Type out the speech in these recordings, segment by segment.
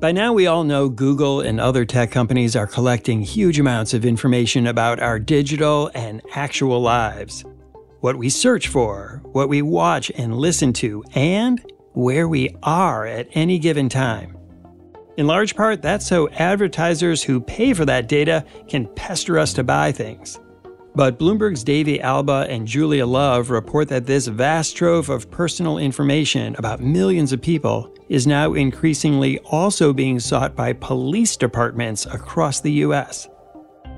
By now, we all know Google and other tech companies are collecting huge amounts of information about our digital and actual lives. What we search for, what we watch and listen to, and where we are at any given time. In large part, that's so advertisers who pay for that data can pester us to buy things. But Bloomberg's Davey Alba and Julia Love report that this vast trove of personal information about millions of people is now increasingly also being sought by police departments across the U.S.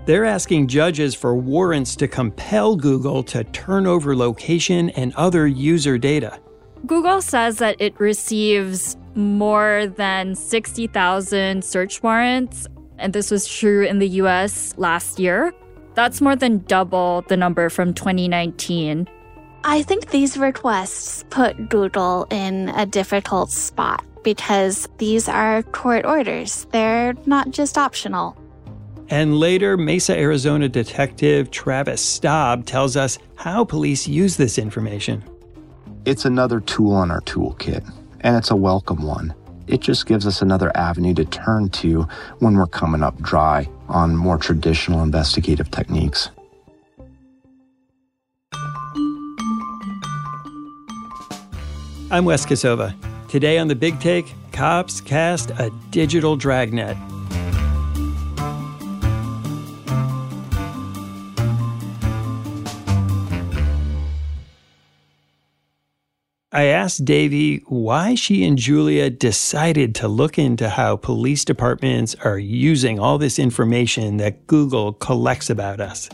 They're asking judges for warrants to compel Google to turn over location and other user data. Google says that it receives more than 60,000 search warrants, and this was true in the US last year. That's more than double the number from 2019. I think these requests put Google in a difficult spot because these are court orders. They're not just optional. And later, Mesa, Arizona detective Travis Staab tells us how police use this information. It's another tool in our toolkit, and it's a welcome one. It just gives us another avenue to turn to when we're coming up dry on more traditional investigative techniques. I'm Wes Kosova. Today on The Big Take, cops cast a digital dragnet. I asked Davey why she and Julia decided to look into how police departments are using all this information that Google collects about us.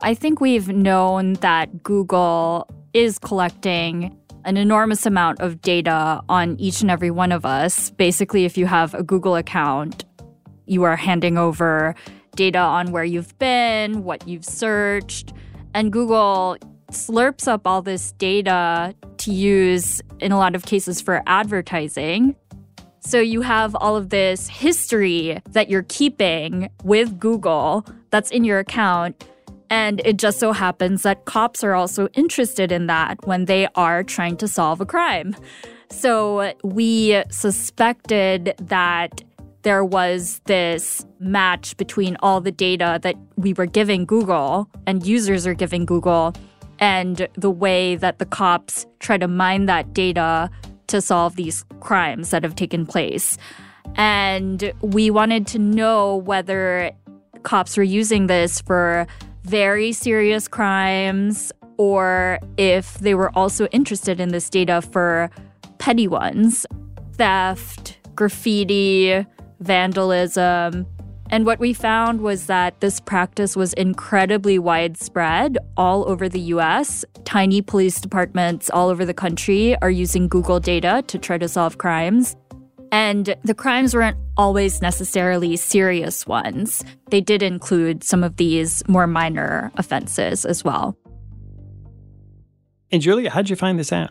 I think we've known that Google is collecting an enormous amount of data on each and every one of us. Basically, if you have a Google account, you are handing over data on where you've been, what you've searched, and Google slurps up all this data to use in a lot of cases for advertising. So you have all of this history that you're keeping with Google that's in your account. And it just so happens that cops are also interested in that when they are trying to solve a crime. So we suspected that there was this match between all the data that we were giving Google and users are giving Google and the way that the cops try to mine that data to solve these crimes that have taken place. And we wanted to know whether cops were using this for very serious crimes or if they were also interested in this data for petty ones theft, graffiti, vandalism, and what we found was that this practice was incredibly widespread all over the US. Tiny police departments all over the country are using Google data to try to solve crimes. And the crimes weren't always necessarily serious ones. They did include some of these more minor offenses as well. And Julia, how'd you find this out?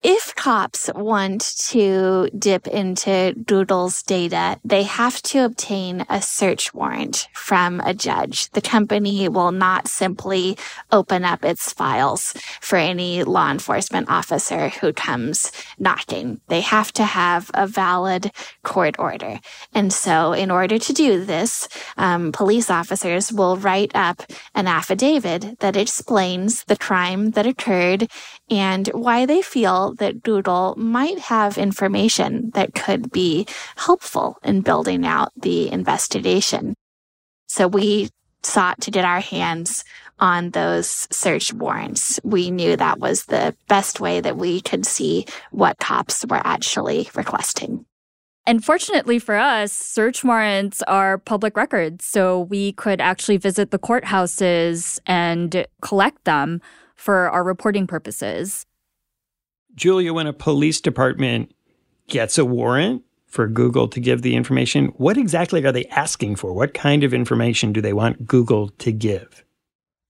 If cops want to dip into Google's data, they have to obtain a search warrant from a judge. The company will not simply open up its files for any law enforcement officer who comes knocking. They have to have a valid court order. And so in order to do this, um, police officers will write up an affidavit that explains the crime that occurred and why they feel that Google might have information that could be helpful in building out the investigation. So we sought to get our hands on those search warrants. We knew that was the best way that we could see what cops were actually requesting. And fortunately for us, search warrants are public records. So we could actually visit the courthouses and collect them for our reporting purposes. Julia, when a police department gets a warrant for Google to give the information. What exactly are they asking for? What kind of information do they want Google to give?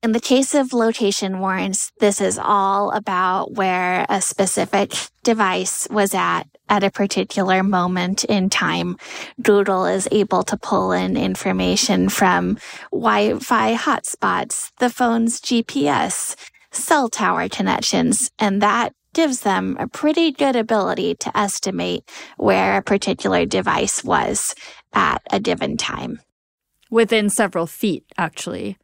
In the case of location warrants, this is all about where a specific device was at at a particular moment in time. Google is able to pull in information from Wi-Fi hotspots, the phone's GPS, cell tower connections, and that gives them a pretty good ability to estimate where a particular device was at a given time. Within several feet, actually.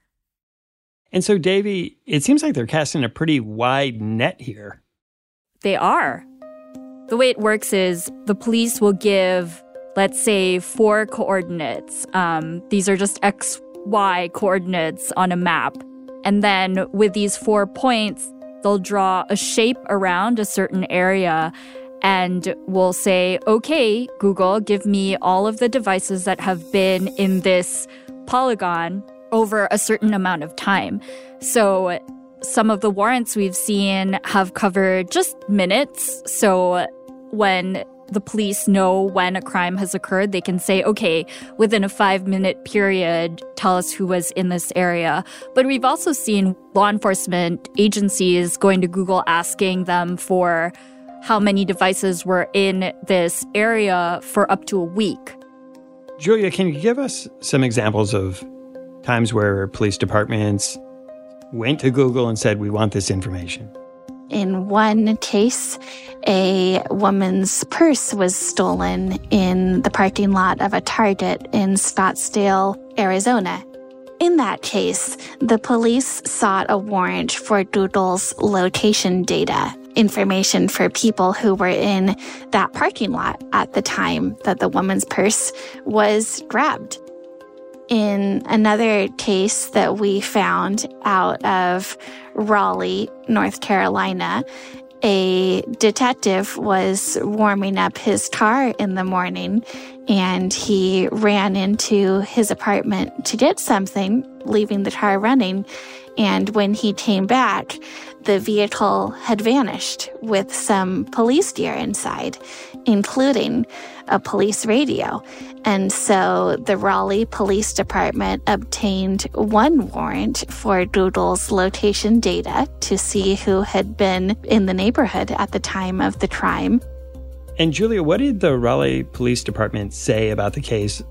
And so, Davey, it seems like they're casting a pretty wide net here. They are. The way it works is the police will give, let's say, four coordinates. Um, these are just X, Y coordinates on a map. And then with these four points, they'll draw a shape around a certain area and we'll say, okay, Google, give me all of the devices that have been in this polygon over a certain amount of time. So some of the warrants we've seen have covered just minutes. So when the police know when a crime has occurred, they can say, okay, within a five minute period, tell us who was in this area. But we've also seen law enforcement agencies going to Google asking them for how many devices were in this area for up to a week. Julia, can you give us some examples of times where police departments went to Google and said, we want this information? In one case, a woman's purse was stolen in the parking lot of a Target in Scottsdale, Arizona. In that case, the police sought a warrant for Google's location data, information for people who were in that parking lot at the time that the woman's purse was grabbed. In another case that we found out of Raleigh, North Carolina, a detective was warming up his car in the morning and he ran into his apartment to get something, leaving the car running. And when he came back, the vehicle had vanished with some police gear inside, including a police radio. And so the Raleigh Police Department obtained one warrant for Google's location data to see who had been in the neighborhood at the time of the crime. And Julia, what did the Raleigh Police Department say about the case?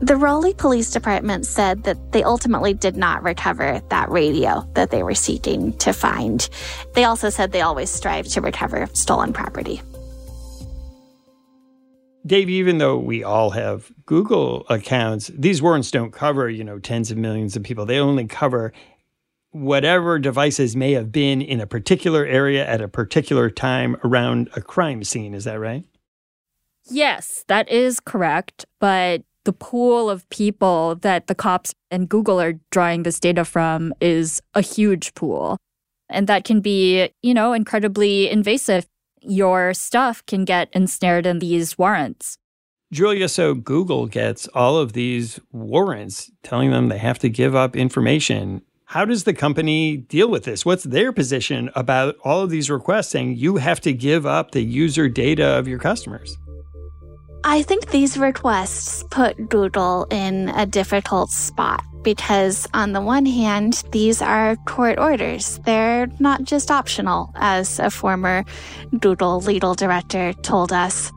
The Raleigh Police Department said that they ultimately did not recover that radio that they were seeking to find. They also said they always strive to recover stolen property. Dave, even though we all have Google accounts, these warrants don't cover, you know, tens of millions of people. They only cover whatever devices may have been in a particular area at a particular time around a crime scene. Is that right? Yes, that is correct. But the pool of people that the cops and Google are drawing this data from is a huge pool. And that can be, you know, incredibly invasive your stuff can get ensnared in these warrants. Julia, so Google gets all of these warrants telling them they have to give up information. How does the company deal with this? What's their position about all of these requests saying you have to give up the user data of your customers? I think these requests put Google in a difficult spot because, on the one hand, these are court orders. They're not just optional, as a former Google legal director told us.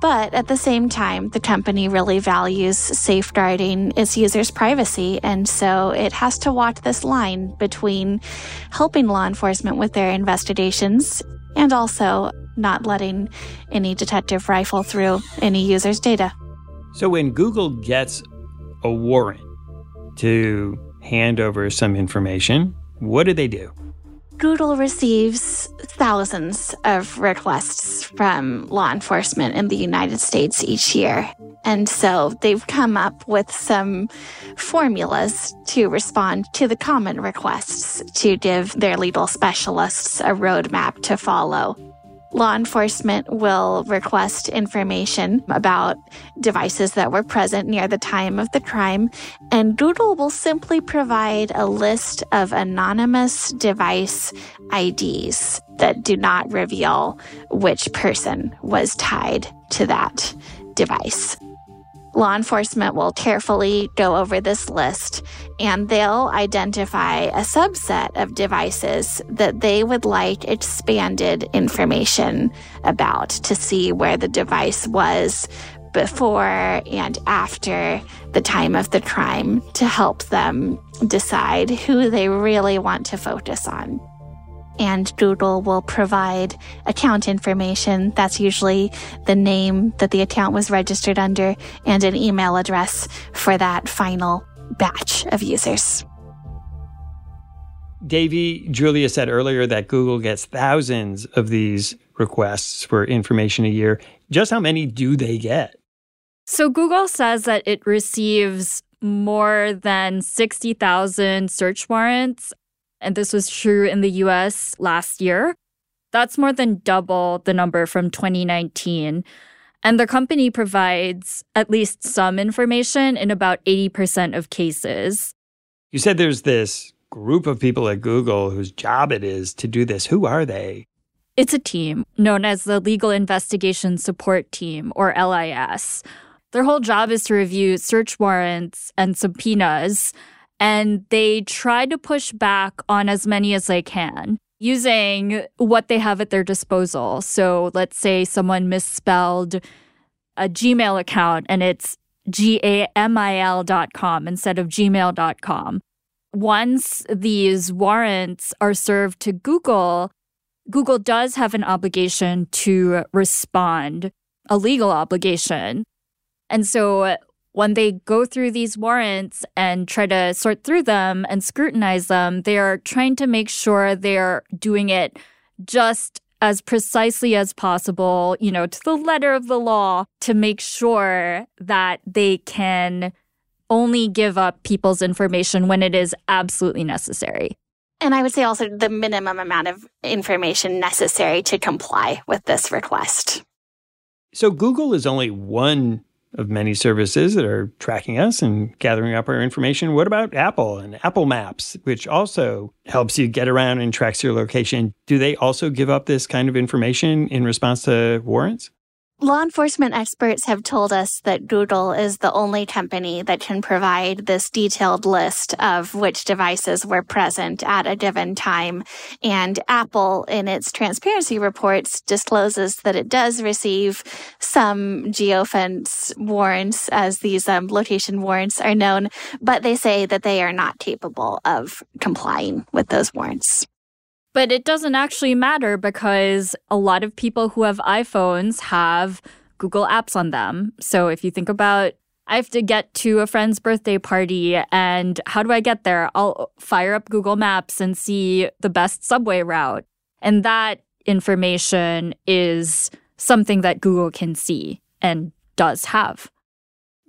But at the same time, the company really values safeguarding its users' privacy, and so it has to walk this line between helping law enforcement with their investigations and also not letting any detective rifle through any user's data. So when Google gets a warrant to hand over some information, what do they do? Google receives thousands of requests from law enforcement in the United States each year. And so they've come up with some formulas to respond to the common requests to give their legal specialists a roadmap to follow law enforcement will request information about devices that were present near the time of the crime, and Google will simply provide a list of anonymous device IDs that do not reveal which person was tied to that device. Law enforcement will carefully go over this list and they'll identify a subset of devices that they would like expanded information about to see where the device was before and after the time of the crime to help them decide who they really want to focus on and Google will provide account information. That's usually the name that the account was registered under and an email address for that final batch of users. Davey, Julia said earlier that Google gets thousands of these requests for information a year. Just how many do they get? So Google says that it receives more than 60,000 search warrants and this was true in the US last year. That's more than double the number from 2019. And the company provides at least some information in about 80% of cases. You said there's this group of people at Google whose job it is to do this. Who are they? It's a team known as the Legal Investigation Support Team, or LIS. Their whole job is to review search warrants and subpoenas and they try to push back on as many as they can using what they have at their disposal. So let's say someone misspelled a Gmail account and it's gmail.com instead of gmail.com. Once these warrants are served to Google, Google does have an obligation to respond, a legal obligation. And so when they go through these warrants and try to sort through them and scrutinize them, they are trying to make sure they're doing it just as precisely as possible, you know, to the letter of the law to make sure that they can only give up people's information when it is absolutely necessary. And I would say also the minimum amount of information necessary to comply with this request. So Google is only one of many services that are tracking us and gathering up our information. What about Apple and Apple Maps, which also helps you get around and tracks your location? Do they also give up this kind of information in response to warrants? Law enforcement experts have told us that Google is the only company that can provide this detailed list of which devices were present at a given time. And Apple, in its transparency reports, discloses that it does receive some geofence warrants, as these um, location warrants are known, but they say that they are not capable of complying with those warrants. But it doesn't actually matter because a lot of people who have iPhones have Google apps on them. So if you think about I have to get to a friend's birthday party and how do I get there? I'll fire up Google Maps and see the best subway route. And that information is something that Google can see and does have.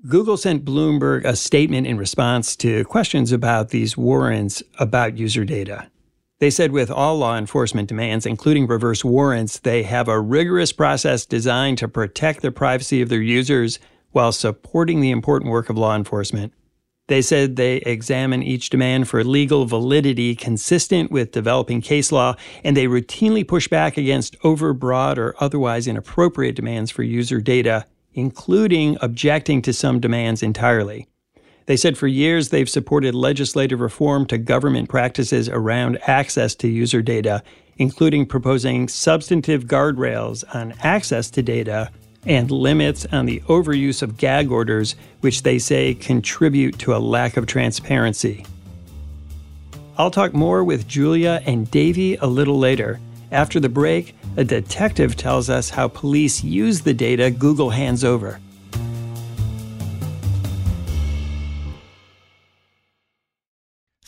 Google sent Bloomberg a statement in response to questions about these warrants about user data. They said with all law enforcement demands, including reverse warrants, they have a rigorous process designed to protect the privacy of their users while supporting the important work of law enforcement. They said they examine each demand for legal validity consistent with developing case law, and they routinely push back against overbroad or otherwise inappropriate demands for user data, including objecting to some demands entirely. They said for years they've supported legislative reform to government practices around access to user data, including proposing substantive guardrails on access to data and limits on the overuse of gag orders, which they say contribute to a lack of transparency. I'll talk more with Julia and Davey a little later. After the break, a detective tells us how police use the data Google hands over.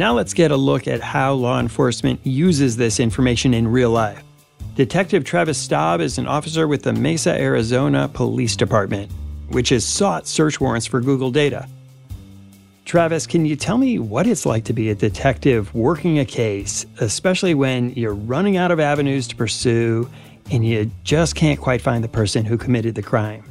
Now let's get a look at how law enforcement uses this information in real life. Detective Travis Staab is an officer with the Mesa, Arizona Police Department, which has sought search warrants for Google data. Travis, can you tell me what it's like to be a detective working a case, especially when you're running out of avenues to pursue and you just can't quite find the person who committed the crime?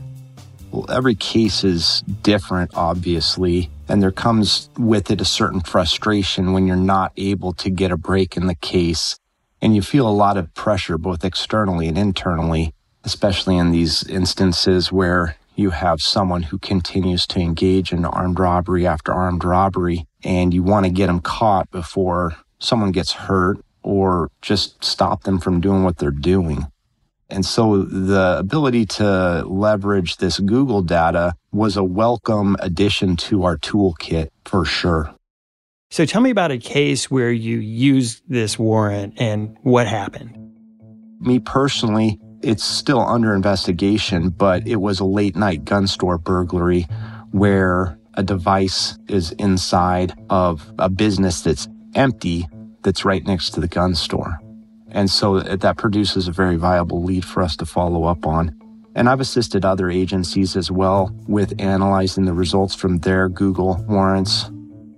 Well, every case is different, obviously, and there comes with it a certain frustration when you're not able to get a break in the case. And you feel a lot of pressure, both externally and internally, especially in these instances where you have someone who continues to engage in armed robbery after armed robbery, and you want to get them caught before someone gets hurt or just stop them from doing what they're doing. And so the ability to leverage this Google data was a welcome addition to our toolkit for sure. So tell me about a case where you used this warrant and what happened. Me personally, it's still under investigation, but it was a late night gun store burglary where a device is inside of a business that's empty that's right next to the gun store. And so that produces a very viable lead for us to follow up on. And I've assisted other agencies as well with analyzing the results from their Google warrants,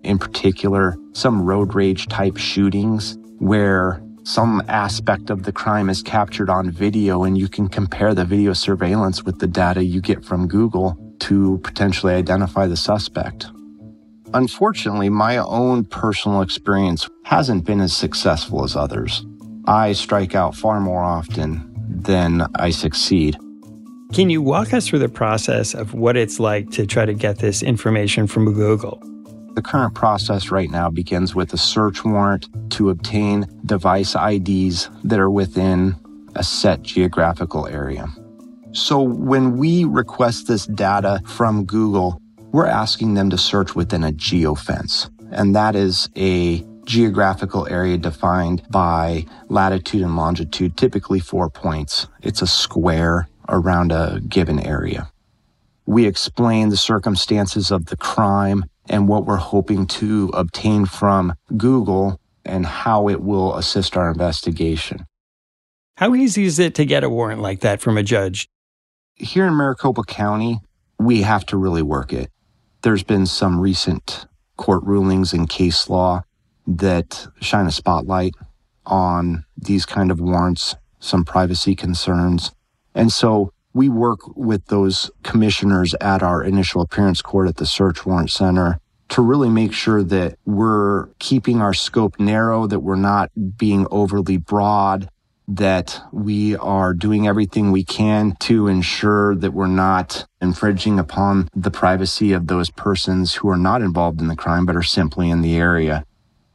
in particular, some road rage type shootings where some aspect of the crime is captured on video and you can compare the video surveillance with the data you get from Google to potentially identify the suspect. Unfortunately, my own personal experience hasn't been as successful as others. I strike out far more often than I succeed. Can you walk us through the process of what it's like to try to get this information from Google? The current process right now begins with a search warrant to obtain device IDs that are within a set geographical area. So when we request this data from Google, we're asking them to search within a geofence. And that is a geographical area defined by latitude and longitude, typically four points. It's a square around a given area. We explain the circumstances of the crime and what we're hoping to obtain from Google and how it will assist our investigation. How easy is it to get a warrant like that from a judge? Here in Maricopa County, we have to really work it. There's been some recent court rulings and case law that shine a spotlight on these kind of warrants, some privacy concerns. And so we work with those commissioners at our initial appearance court at the search warrant center to really make sure that we're keeping our scope narrow, that we're not being overly broad, that we are doing everything we can to ensure that we're not infringing upon the privacy of those persons who are not involved in the crime but are simply in the area.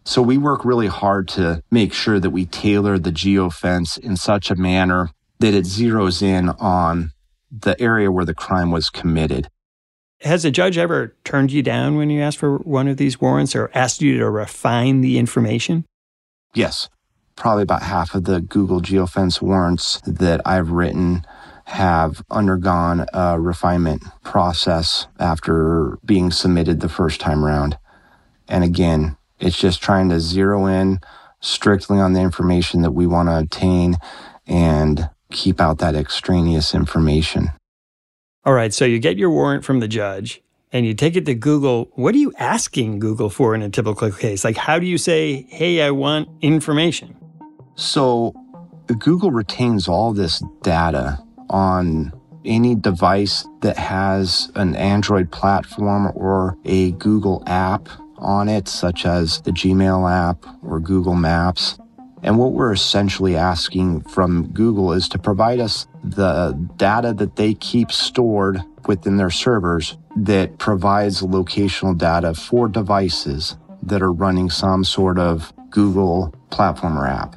So we work really hard to make sure that we tailor the geofence in such a manner that it zeroes in on the area where the crime was committed. Has a judge ever turned you down when you asked for one of these warrants or asked you to refine the information? Yes. probably about half of the Google geofence warrants that I've written have undergone a refinement process after being submitted the first time around. And again, it's just trying to zero in strictly on the information that we want to obtain and keep out that extraneous information. All right, so you get your warrant from the judge and you take it to Google. What are you asking Google for in a typical case? Like, how do you say, hey, I want information? So, Google retains all this data on any device that has an Android platform or a Google app on it, such as the Gmail app or Google Maps. And what we're essentially asking from Google is to provide us the data that they keep stored within their servers that provides locational data for devices that are running some sort of Google platform or app.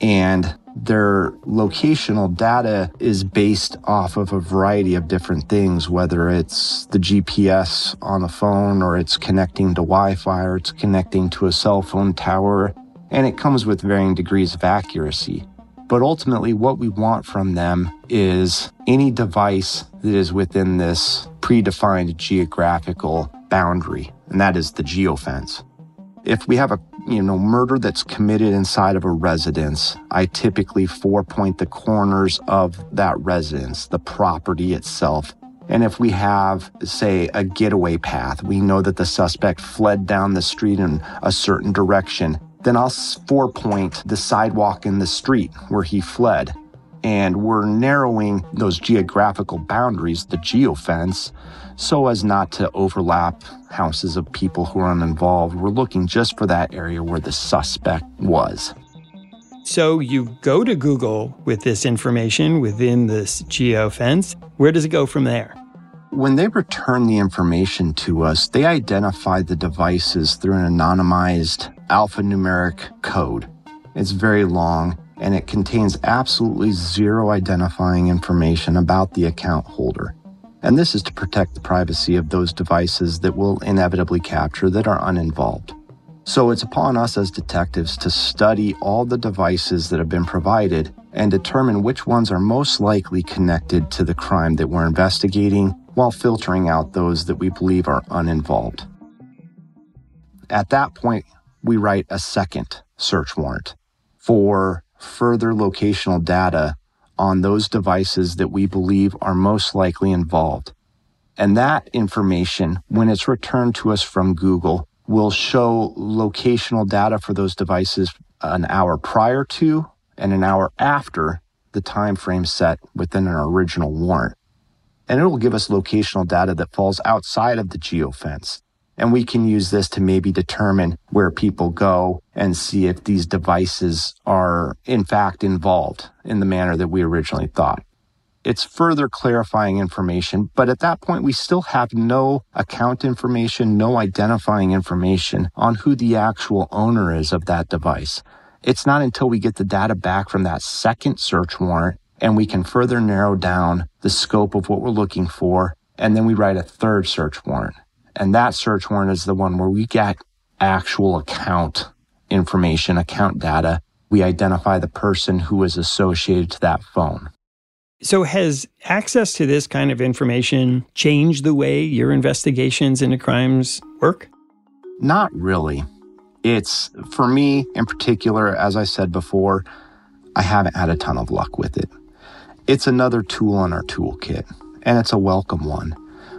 And their locational data is based off of a variety of different things, whether it's the GPS on the phone or it's connecting to Wi Fi or it's connecting to a cell phone tower. And it comes with varying degrees of accuracy. But ultimately, what we want from them is any device that is within this predefined geographical boundary, and that is the geofence. If we have a you know, murder that's committed inside of a residence, I typically four point the corners of that residence, the property itself. And if we have, say, a getaway path, we know that the suspect fled down the street in a certain direction, then I'll four point the sidewalk in the street where he fled. And we're narrowing those geographical boundaries, the geofence, so as not to overlap houses of people who are uninvolved. We're looking just for that area where the suspect was. So you go to Google with this information within this geofence. Where does it go from there? When they return the information to us, they identify the devices through an anonymized alphanumeric code. It's very long and it contains absolutely zero identifying information about the account holder. And this is to protect the privacy of those devices that will inevitably capture that are uninvolved. So it's upon us as detectives to study all the devices that have been provided and determine which ones are most likely connected to the crime that we're investigating while filtering out those that we believe are uninvolved. At that point, we write a second search warrant for further locational data on those devices that we believe are most likely involved. And that information, when it's returned to us from Google, will show locational data for those devices an hour prior to and an hour after the time frame set within an original warrant. And it will give us locational data that falls outside of the geofence. And we can use this to maybe determine where people go and see if these devices are in fact involved in the manner that we originally thought. It's further clarifying information, but at that point, we still have no account information, no identifying information on who the actual owner is of that device. It's not until we get the data back from that second search warrant and we can further narrow down the scope of what we're looking for. And then we write a third search warrant. And that search warrant is the one where we get actual account information, account data. We identify the person who is associated to that phone. So, has access to this kind of information changed the way your investigations into crimes work? Not really. It's, for me in particular, as I said before, I haven't had a ton of luck with it. It's another tool in our toolkit, and it's a welcome one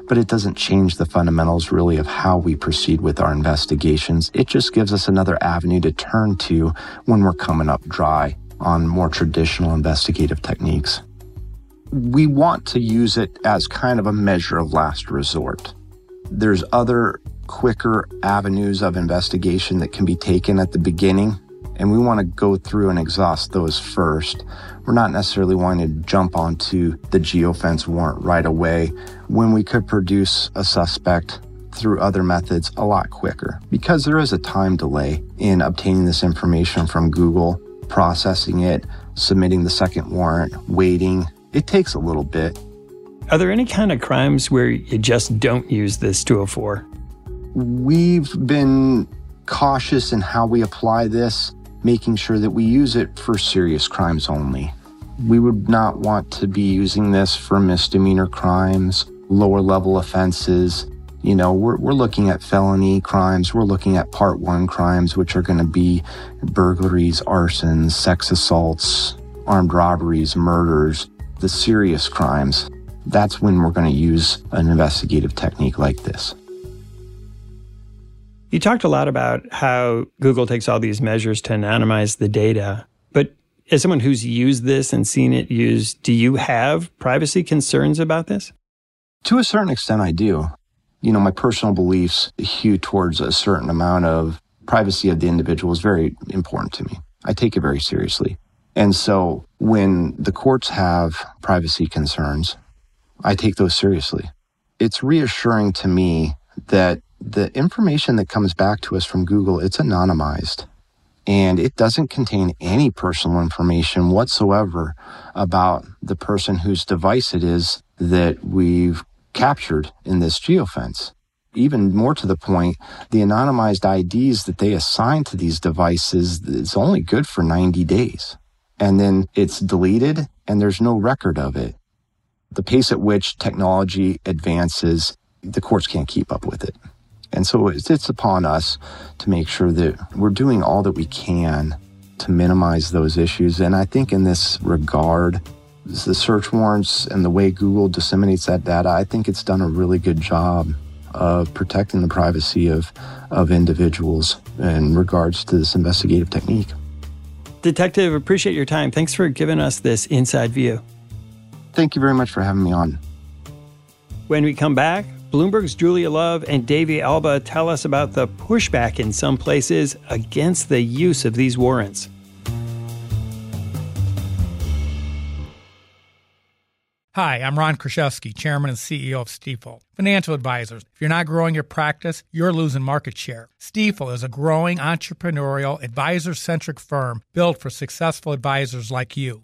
but it doesn't change the fundamentals really of how we proceed with our investigations. It just gives us another avenue to turn to when we're coming up dry on more traditional investigative techniques. We want to use it as kind of a measure of last resort. There's other quicker avenues of investigation that can be taken at the beginning, and we want to go through and exhaust those first we're not necessarily wanting to jump onto the geofence warrant right away when we could produce a suspect through other methods a lot quicker because there is a time delay in obtaining this information from Google, processing it, submitting the second warrant, waiting. It takes a little bit. Are there any kind of crimes where you just don't use this 204? We've been cautious in how we apply this making sure that we use it for serious crimes only. We would not want to be using this for misdemeanor crimes, lower level offenses. You know, we're, we're looking at felony crimes. We're looking at part one crimes, which are going to be burglaries, arsons, sex assaults, armed robberies, murders, the serious crimes. That's when we're going to use an investigative technique like this. You talked a lot about how Google takes all these measures to anonymize the data. But as someone who's used this and seen it used, do you have privacy concerns about this? To a certain extent, I do. You know, my personal beliefs hew towards a certain amount of privacy of the individual is very important to me. I take it very seriously. And so when the courts have privacy concerns, I take those seriously. It's reassuring to me that the information that comes back to us from Google, it's anonymized and it doesn't contain any personal information whatsoever about the person whose device it is that we've captured in this geofence. Even more to the point, the anonymized IDs that they assign to these devices is only good for 90 days. And then it's deleted and there's no record of it. The pace at which technology advances, the courts can't keep up with it. And so it's, upon us to make sure that we're doing all that we can to minimize those issues. And I think in this regard, the search warrants and the way Google disseminates that data, I think it's done a really good job of protecting the privacy of, of individuals in regards to this investigative technique. Detective, appreciate your time. Thanks for giving us this inside view. Thank you very much for having me on. When we come back, Bloomberg's Julia Love and Davey Alba tell us about the pushback in some places against the use of these warrants. Hi, I'm Ron Kraszewski, Chairman and CEO of Stifel. Financial advisors, if you're not growing your practice, you're losing market share. Stifel is a growing entrepreneurial, advisor centric firm built for successful advisors like you.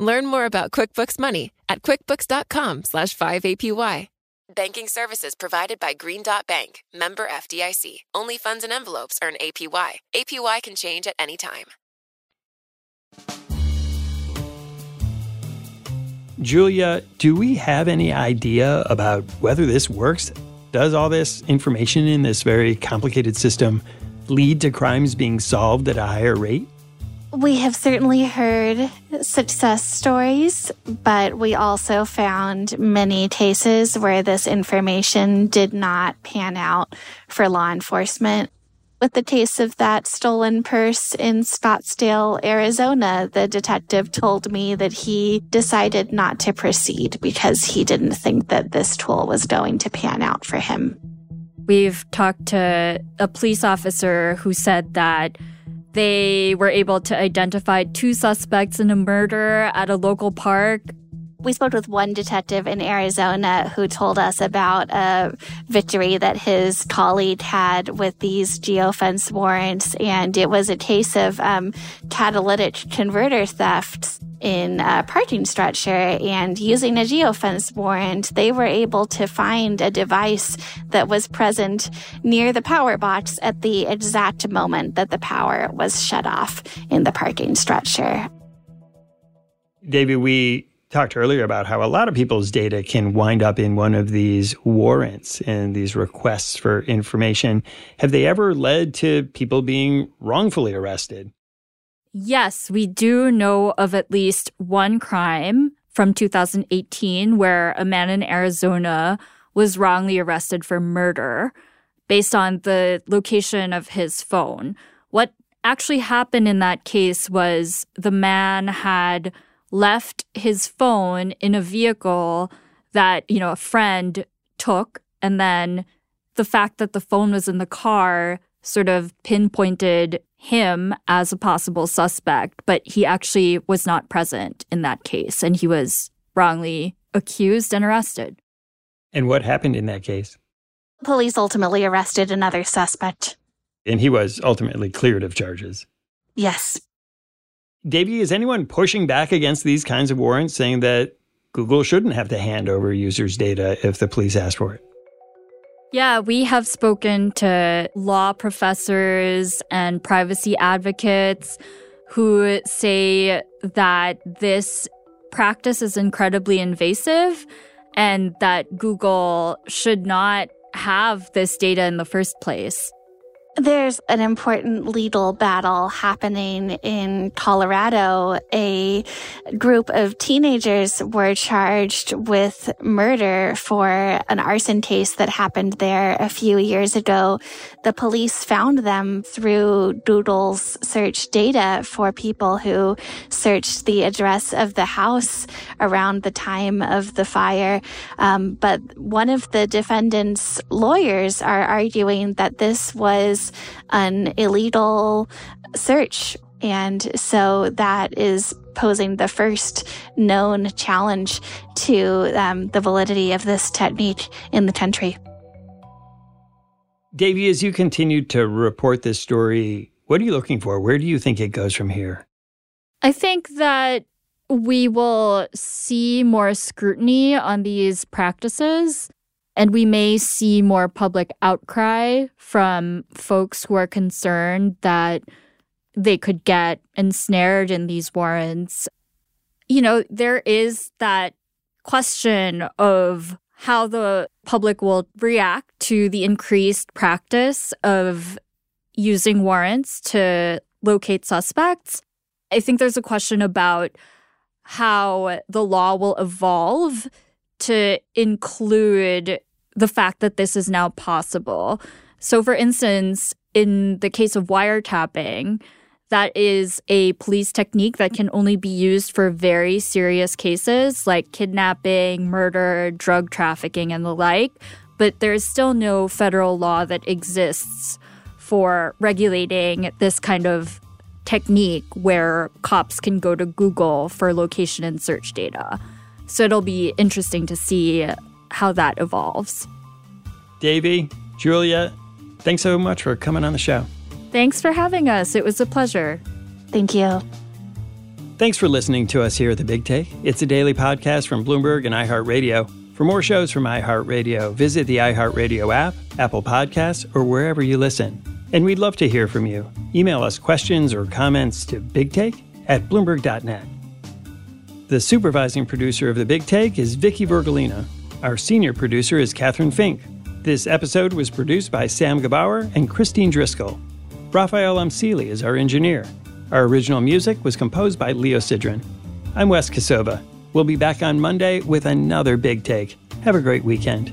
Learn more about QuickBooks Money at quickbooks.com slash 5APY. Banking services provided by Green Dot Bank, member FDIC. Only funds and envelopes earn APY. APY can change at any time. Julia, do we have any idea about whether this works? Does all this information in this very complicated system lead to crimes being solved at a higher rate? We have certainly heard success stories, but we also found many cases where this information did not pan out for law enforcement. With the case of that stolen purse in Scottsdale, Arizona, the detective told me that he decided not to proceed because he didn't think that this tool was going to pan out for him. We've talked to a police officer who said that they were able to identify two suspects in a murder at a local park. We spoke with one detective in Arizona who told us about a victory that his colleague had with these geofence warrants, and it was a case of um, catalytic converter theft. In a parking structure and using a geofence warrant, they were able to find a device that was present near the power box at the exact moment that the power was shut off in the parking structure. David, we talked earlier about how a lot of people's data can wind up in one of these warrants and these requests for information. Have they ever led to people being wrongfully arrested? Yes, we do know of at least one crime from 2018 where a man in Arizona was wrongly arrested for murder based on the location of his phone. What actually happened in that case was the man had left his phone in a vehicle that, you know, a friend took. And then the fact that the phone was in the car sort of pinpointed him as a possible suspect, but he actually was not present in that case and he was wrongly accused and arrested. And what happened in that case? Police ultimately arrested another suspect. And he was ultimately cleared of charges. Yes. Davey, is anyone pushing back against these kinds of warrants, saying that Google shouldn't have to hand over users' data if the police ask for it? Yeah, we have spoken to law professors and privacy advocates who say that this practice is incredibly invasive and that Google should not have this data in the first place. There's an important legal battle happening in Colorado. A group of teenagers were charged with murder for an arson case that happened there a few years ago. The police found them through Google's search data for people who searched the address of the house around the time of the fire. Um, but one of the defendant's lawyers are arguing that this was an illegal search. And so that is posing the first known challenge to um, the validity of this technique in the country. Davey, as you continue to report this story, what are you looking for? Where do you think it goes from here? I think that we will see more scrutiny on these practices. And we may see more public outcry from folks who are concerned that they could get ensnared in these warrants. You know, there is that question of how the public will react to the increased practice of using warrants to locate suspects. I think there's a question about how the law will evolve to include the fact that this is now possible. So, for instance, in the case of wiretapping, that is a police technique that can only be used for very serious cases like kidnapping, murder, drug trafficking, and the like. But there's still no federal law that exists for regulating this kind of technique where cops can go to Google for location and search data. So it'll be interesting to see how that evolves. Davey, Julia, thanks so much for coming on the show. Thanks for having us. It was a pleasure. Thank you. Thanks for listening to us here at The Big Take. It's a daily podcast from Bloomberg and iHeartRadio. For more shows from iHeartRadio, visit the iHeartRadio app, Apple Podcasts, or wherever you listen. And we'd love to hear from you. Email us questions or comments to bigtake at bloomberg.net. The supervising producer of The Big Take is Vicky Vergolina. Our senior producer is Catherine Fink. This episode was produced by Sam Gebauer and Christine Driscoll. Raphael Amsili is our engineer. Our original music was composed by Leo Sidran. I'm Wes Kosova. We'll be back on Monday with another big take. Have a great weekend.